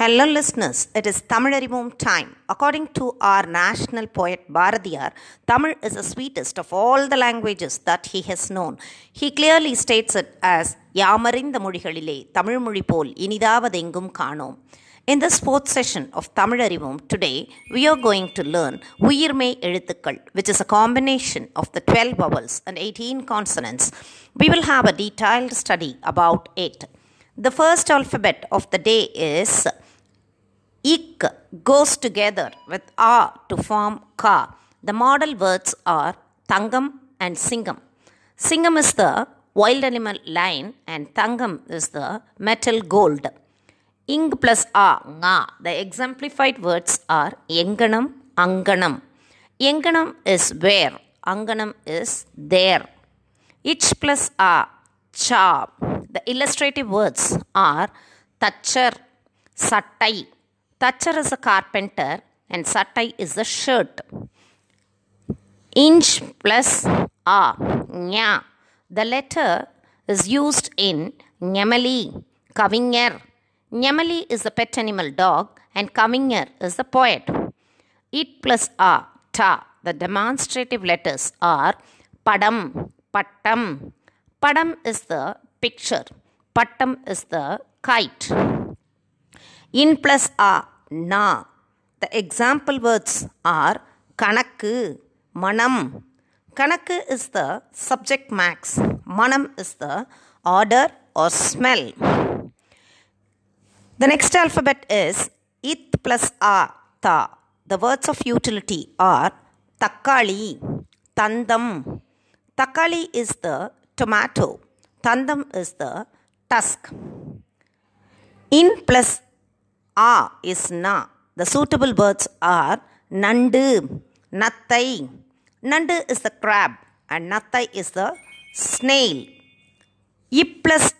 Hello, listeners. It is Tamilarivom time. According to our national poet Bharadiyar, Tamil is the sweetest of all the languages that he has known. He clearly states it as யாமறிந்த மொழிகளிலே தமிழ் மொழி போல் இனிதாவதெங்கும் காணோம். In this fourth session of Tamilarivom today, we are going to learn உயிர்மெய் எழுத்துக்கள், which is a combination of the 12 vowels and 18 consonants. We will have a detailed study about it. The first alphabet of the day is Ik goes together with A to form Ka. The model words are Tangam and Singam. Singam is the wild animal lion and Tangam is the metal gold. Ing plus A, Nga. The exemplified words are Yenganam, Anganam. Yenganam is where, Anganam is there. Ich plus A, cha. The illustrative words are Tachar, Sattai. Tachar is a carpenter and Sattai is a shirt. Inch plus A, Nya. The letter is used in Nyamali, Kavinger. Nyamali is the pet animal dog and Kavinger is the poet. It plus A, Ta. The demonstrative letters are Padam, Pattam. Padam is the picture. Pattam is the kite. In plus A, Na. The example words are Kanakku, Manam. Kanakku is the subject max. Manam is the order or smell. The next alphabet is It plus A, Ta. The words of utility are Takkali, Tandam. Takkali is the tomato. Tandam is the tusk. In plus A is Na. The suitable words are Nandu, Nattai. Nandu is the crab and Nattai is the snail. I plus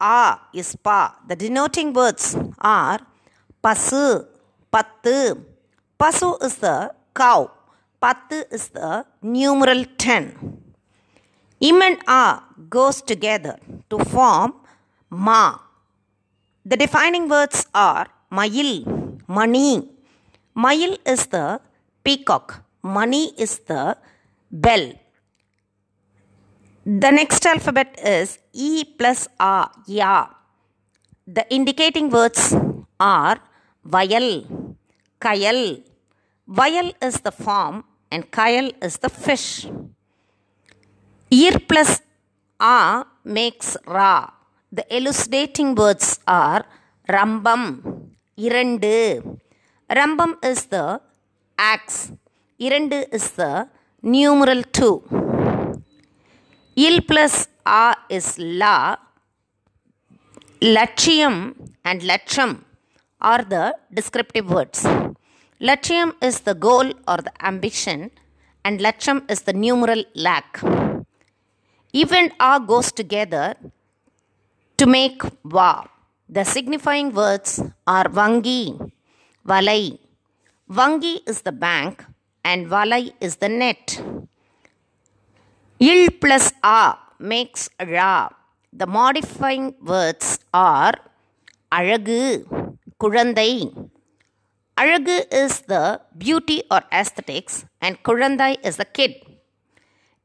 A is Pa. The denoting words are Pasu, Pattu. Pasu is the cow. Pattu is the numeral 10. Im and A goes together to form Ma. The defining words are Mayil, Mani. Mayil is the peacock. Mani is the bell. The next alphabet is E plus A, Ya. The indicating words are Vayal, Kayal. Vayal is the farm and Kayal is the fish. Ir plus A makes Ra. The elucidating words are Rambam, Irandu. Rambam is the axe. Irandu is the numeral 2. Il plus A is La. Latchiyam and Latcham are the descriptive words. Latchiyam is the goal or the ambition, and Latcham is the numeral lakh. If and A goes together to make Va. The signifying words are Vangi, Valai. Vangi is the bank, and Valai is the net. Il plus A makes Ra. The modifying words are Alagu, Kurandai. Alagu is the beauty or aesthetics, and Kurandai is the kid.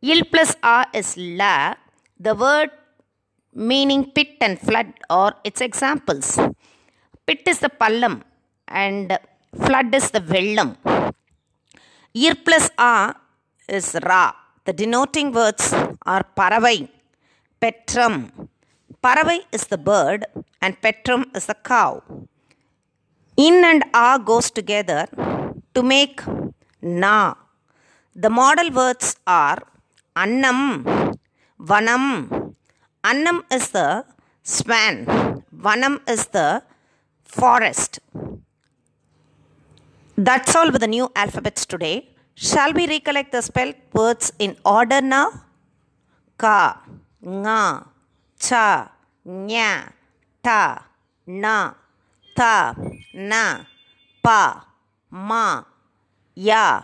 Il plus A is La. The word meaning pit and flood or its examples. Pit is the pallam and flood is the vellam. Ir plus A is Ra. The denoting words are Paravai, Petram. Paravai is the bird and Petram is the cow. In and A goes together to make Na. The model words are Annam, Vanam. Annam is the swan, Vanam is the forest. That's all with the new alphabets today. Shall we recollect the spelled words in order now? Ka, nga, cha, nya, ta, na, ta, na, pa, ma, ya,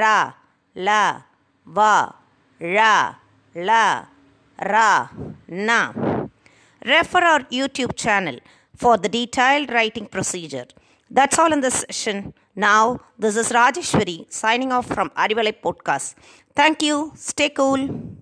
ra, la, va, ra, la, ra, na. Refer our YouTube channel for the detailed writing procedure. That's all in this session. Now, this is Rajeshwari signing off from Arivalai Podcast. Thank you. Stay cool.